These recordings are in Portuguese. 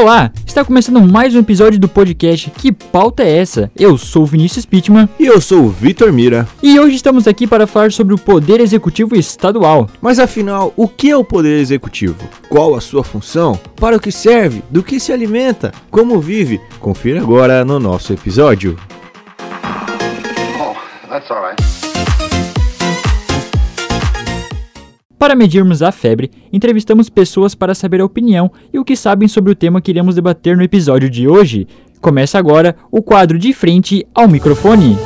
Olá, está começando mais um episódio do podcast Que Pauta é Essa? Eu sou o Vinícius Pittman. E eu sou o Vitor Mira. E hoje estamos aqui para falar sobre o Poder Executivo Estadual. Mas afinal, o que é o Poder Executivo? Qual a sua função? Para o que serve? Do que se alimenta? Como vive? Confira agora no nosso episódio. Oh, that's Para medirmos a febre, entrevistamos pessoas para saber a opinião e o que sabem sobre o tema que iremos debater no episódio de hoje. Começa agora o quadro de frente ao microfone.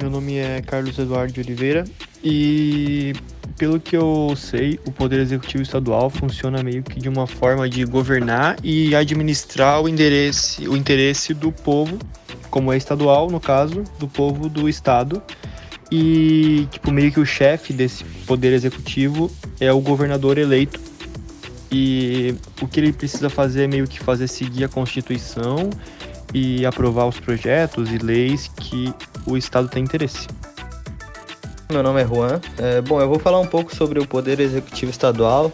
Meu nome é Carlos Eduardo de Oliveira e pelo que eu sei, o Poder Executivo Estadual funciona meio que de uma forma de governar e administrar o interesse, o interesse do povo, como é estadual, no caso, do povo do estado. E, tipo, meio que o chefe desse Poder Executivo é o governador eleito. E o que ele precisa fazer é meio que fazer seguir a Constituição e aprovar os projetos e leis que o estado tem interesse. Meu nome é Juan. É, bom, eu vou falar um pouco sobre o Poder Executivo Estadual.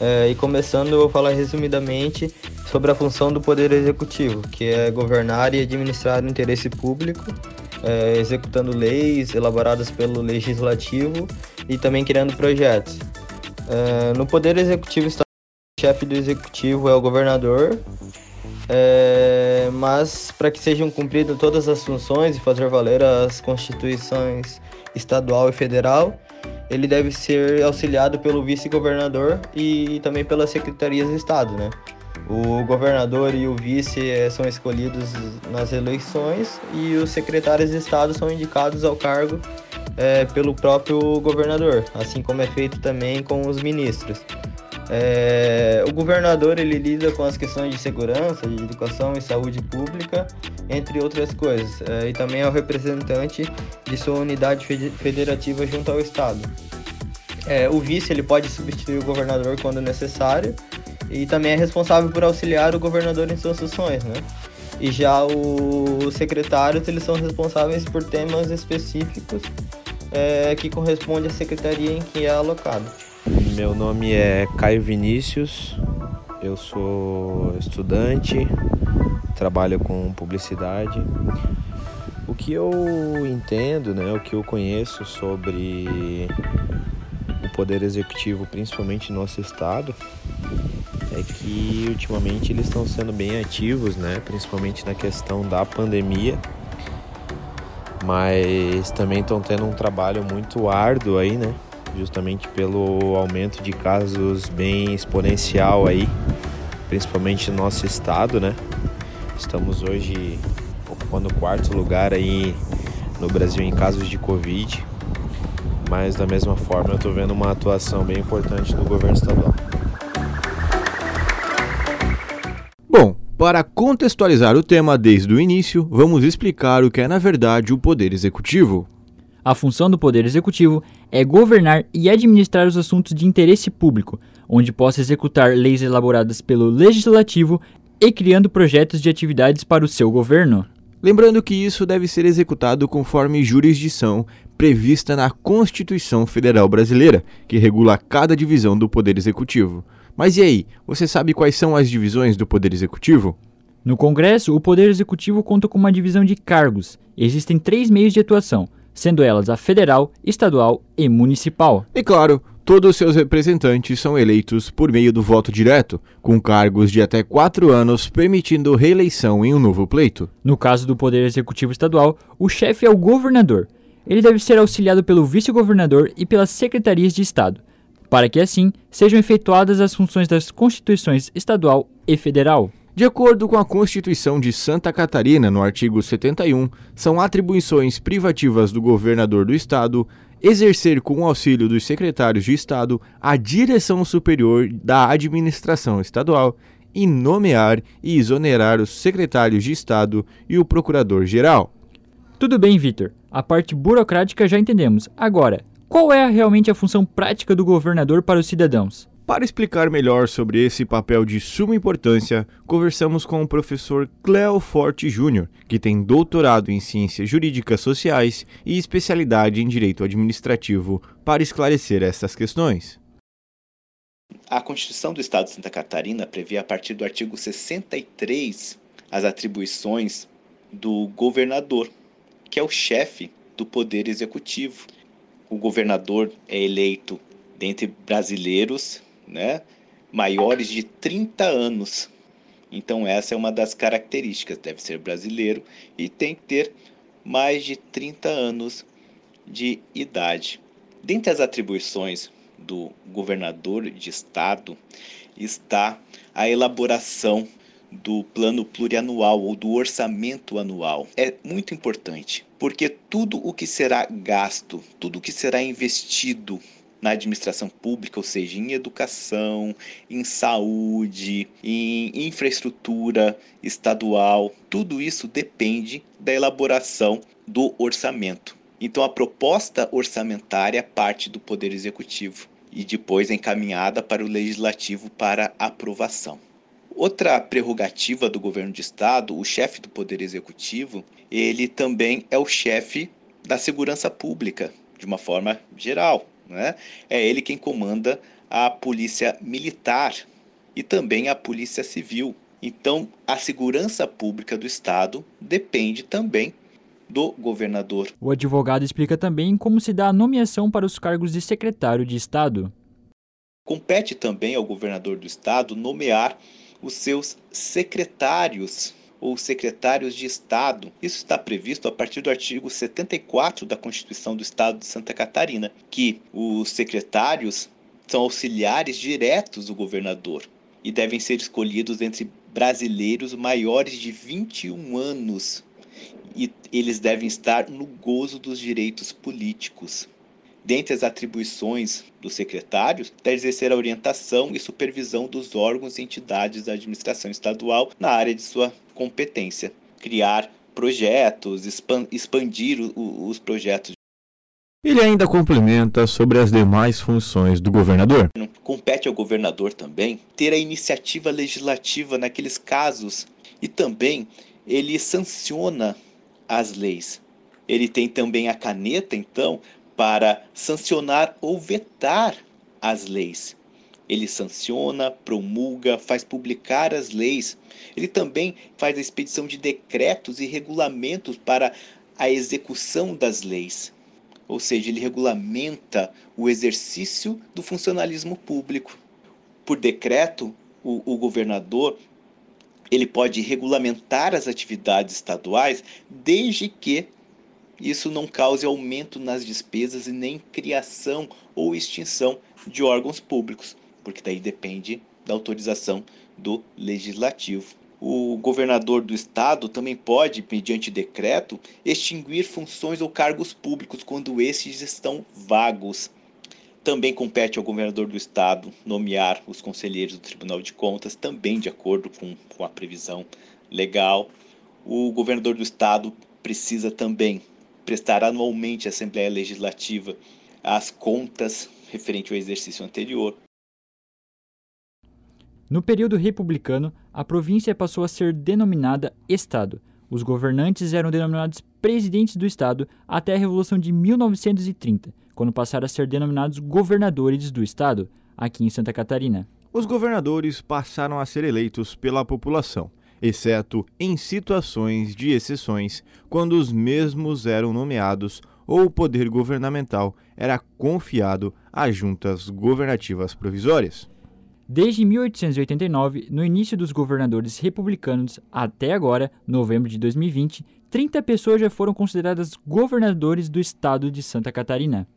É, e começando, eu vou falar resumidamente sobre a função do Poder Executivo, que é governar e administrar o interesse público, é, executando leis elaboradas pelo Legislativo e também criando projetos. É, no Poder Executivo Estadual, o chefe do Executivo é o governador, é, mas para que sejam cumpridas todas as funções e fazer valer as constituições estadual e federal, ele deve ser auxiliado pelo vice-governador e também pelas secretarias de Estado, né? O governador e o vice eh, são escolhidos nas eleições e os secretários de Estado são indicados ao cargo é, pelo próprio governador, assim como é feito também com os ministros. É, o governador ele lida com as questões de segurança, de educação e saúde pública, entre outras coisas, é, e também é o representante de sua unidade federativa junto ao estado. É, o vice ele pode substituir o governador quando necessário e também é responsável por auxiliar o governador em suas funções, né? E já os secretários eles são responsáveis por temas específicos é, que correspondem à secretaria em que é alocado. Meu nome é Caio Vinícius, eu sou estudante, trabalho com publicidade. O que eu entendo, né, o que eu conheço sobre o poder executivo, principalmente no nosso estado, é que ultimamente eles estão sendo bem ativos, né, principalmente na questão da pandemia. Mas também estão tendo um trabalho muito árduo aí, né? Justamente pelo aumento de casos bem exponencial aí, principalmente no nosso estado, né? Estamos hoje ocupando o quarto lugar aí no Brasil em casos de Covid, mas da mesma forma eu estou vendo uma atuação bem importante do governo estadual. Bom, para contextualizar o tema desde o início, vamos explicar o que é na verdade o Poder Executivo. A função do Poder Executivo é governar e administrar os assuntos de interesse público, onde possa executar leis elaboradas pelo Legislativo e criando projetos de atividades para o seu governo. Lembrando que isso deve ser executado conforme jurisdição prevista na Constituição Federal Brasileira, que regula cada divisão do Poder Executivo. Mas e aí, você sabe quais são as divisões do Poder Executivo? No Congresso, o Poder Executivo conta com uma divisão de cargos. Existem três meios de atuação: sendo elas a federal, estadual e municipal. E claro, todos seus representantes são eleitos por meio do voto direto, com cargos de até quatro anos, permitindo reeleição em um novo pleito. No caso do Poder Executivo Estadual, o chefe é o governador. Ele deve ser auxiliado pelo vice-governador e pelas secretarias de Estado, para que assim sejam efetuadas as funções das constituições estadual e federal. De acordo com a Constituição de Santa Catarina, no artigo 71, são atribuições privativas do governador do estado exercer com o auxílio dos secretários de estado a direção superior da administração estadual e nomear e exonerar os secretários de estado e o procurador-geral. Tudo bem, Vitor. A parte burocrática já entendemos. Agora, qual é realmente a função prática do governador para os cidadãos? Para explicar melhor sobre esse papel de suma importância, conversamos com o professor Cleo Forte Júnior, que tem doutorado em Ciências Jurídicas Sociais e especialidade em Direito Administrativo, para esclarecer essas questões. A Constituição do Estado de Santa Catarina prevê, a partir do artigo 63, as atribuições do governador, que é o chefe do Poder Executivo. O governador é eleito dentre brasileiros né, maiores de 30 anos. Então, essa é uma das características: deve ser brasileiro e tem que ter mais de 30 anos de idade. Dentre as atribuições do governador de estado está a elaboração do plano plurianual ou do orçamento anual. É muito importante, porque tudo o que será gasto, tudo o que será investido na administração pública, ou seja, em educação, em saúde, em infraestrutura estadual, tudo isso depende da elaboração do orçamento. Então, a proposta orçamentária parte do Poder Executivo e depois é encaminhada para o Legislativo para aprovação. Outra prerrogativa do governo de estado, o chefe do Poder Executivo, ele também é o chefe da segurança pública, de uma forma geral. Né? É ele quem comanda a polícia militar e também a polícia civil. Então, a segurança pública do Estado depende também do governador. O advogado explica também como se dá a nomeação para os cargos de secretário de Estado. Compete também ao governador do Estado nomear os seus secretários ou secretários de Estado. Isso está previsto a partir do artigo 74 da Constituição do Estado de Santa Catarina, que os secretários são auxiliares diretos do governador e devem ser escolhidos entre brasileiros maiores de 21 anos e eles devem estar no gozo dos direitos políticos. Dentre as atribuições dos secretários, está exercer a orientação e supervisão dos órgãos e entidades da administração estadual na área de sua competência, criar projetos, expandir os projetos. Ele ainda complementa sobre as demais funções do governador. Compete ao governador também ter a iniciativa legislativa naqueles casos e também ele sanciona as leis. Ele tem também a caneta, então, para sancionar ou vetar as leis. Ele sanciona, promulga, faz publicar as leis. Ele também faz a expedição de decretos e regulamentos para a execução das leis. Ou seja, ele regulamenta o exercício do funcionalismo público. Por decreto, o, o governador ele pode regulamentar as atividades estaduais desde que isso não cause aumento nas despesas e nem criação ou extinção de órgãos públicos, porque daí depende da autorização do legislativo. O governador do estado também pode, mediante decreto, extinguir funções ou cargos públicos quando esses estão vagos também compete ao governador do estado nomear os conselheiros do Tribunal de Contas, também de acordo com, com a previsão legal. O governador do estado precisa também prestar anualmente à Assembleia Legislativa as contas referente ao exercício anterior. No período republicano, a província passou a ser denominada Estado. Os governantes eram denominados presidentes do Estado até a Revolução de 1930, quando passaram a ser denominados governadores do estado, aqui em Santa Catarina. Os governadores passaram a ser eleitos pela população, exceto em situações de exceções, quando os mesmos eram nomeados ou o poder governamental era confiado a juntas governativas provisórias. Desde 1889, no início dos governadores republicanos até agora, novembro de 2020, 30 pessoas já foram consideradas governadores do estado de Santa Catarina.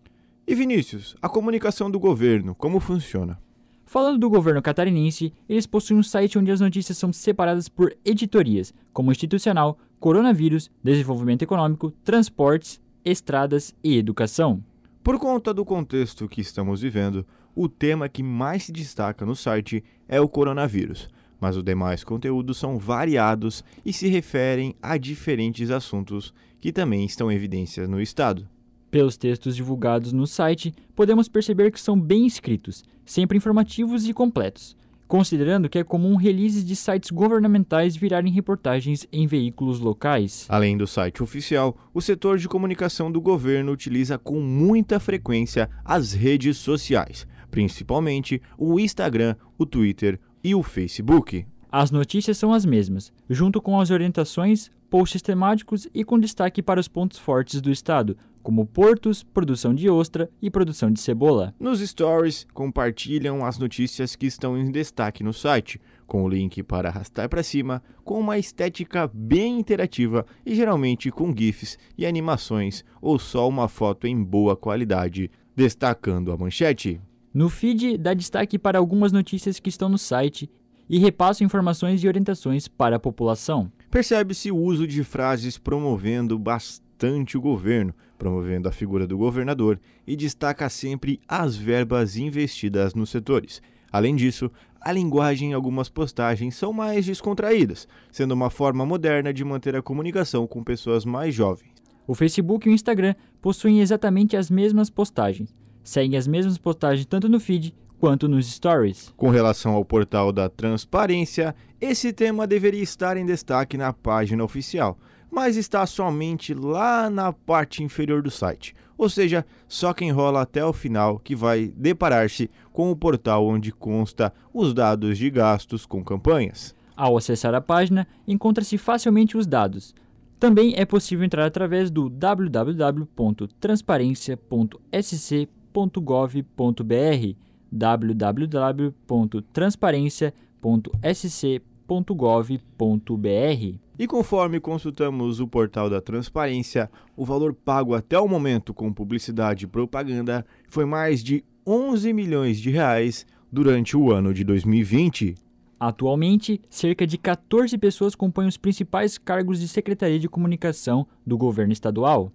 E Vinícius, a comunicação do governo, como funciona? Falando do governo catarinense, eles possuem um site onde as notícias são separadas por editorias, como institucional, coronavírus, desenvolvimento econômico, transportes, estradas e educação. Por conta do contexto que estamos vivendo, o tema que mais se destaca no site é o coronavírus, mas os demais conteúdos são variados e se referem a diferentes assuntos que também estão em evidência no estado. Pelos textos divulgados no site, podemos perceber que são bem escritos, sempre informativos e completos, considerando que é comum releases de sites governamentais virarem reportagens em veículos locais. Além do site oficial, o setor de comunicação do governo utiliza com muita frequência as redes sociais, principalmente o Instagram, o Twitter e o Facebook. As notícias são as mesmas, junto com as orientações, posts temáticos e com destaque para os pontos fortes do estado, como portos, produção de ostra e produção de cebola. Nos stories, compartilham as notícias que estão em destaque no site, com o link para arrastar para cima, com uma estética bem interativa e geralmente com GIFs e animações ou só uma foto em boa qualidade, destacando a manchete. No feed, dá destaque para algumas notícias que estão no site e repassa informações e orientações para a população. Percebe-se o uso de frases promovendo bastante o governo, promovendo a figura do governador e destaca sempre as verbas investidas nos setores. Além disso, a linguagem em algumas postagens são mais descontraídas, sendo uma forma moderna de manter a comunicação com pessoas mais jovens. O Facebook e o Instagram possuem exatamente as mesmas postagens, seguem as mesmas postagens tanto no feed quanto nos stories. Com relação ao portal da transparência, esse tema deveria estar em destaque na página oficial, mas está somente lá na parte inferior do site. Ou seja, só quem rola até o final que vai deparar-se com o portal onde consta os dados de gastos com campanhas. Ao acessar a página, encontra-se facilmente os dados. Também é possível entrar através do www.transparencia.sc.gov.br www.transparencia.sc.gov.br. E conforme consultamos o portal da Transparência, o valor pago até o momento com publicidade e propaganda foi mais de 11 milhões de reais durante o ano de 2020. Atualmente, cerca de 14 pessoas compõem os principais cargos de Secretaria de Comunicação do governo estadual.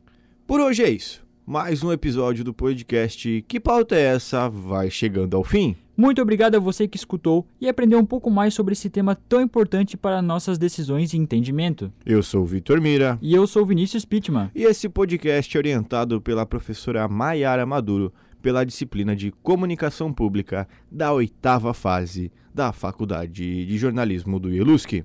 Por hoje é isso mais um episódio do podcast Que Pauta é essa? vai chegando ao fim. Muito obrigado a você que escutou e aprendeu um pouco mais sobre esse tema tão importante para nossas decisões e entendimento. Eu sou o Vitor Mira. E eu sou Vinícius Pittman. E esse podcast é orientado pela professora Maiara Maduro, pela disciplina de Comunicação Pública da oitava fase da Faculdade de Jornalismo do IELUSC.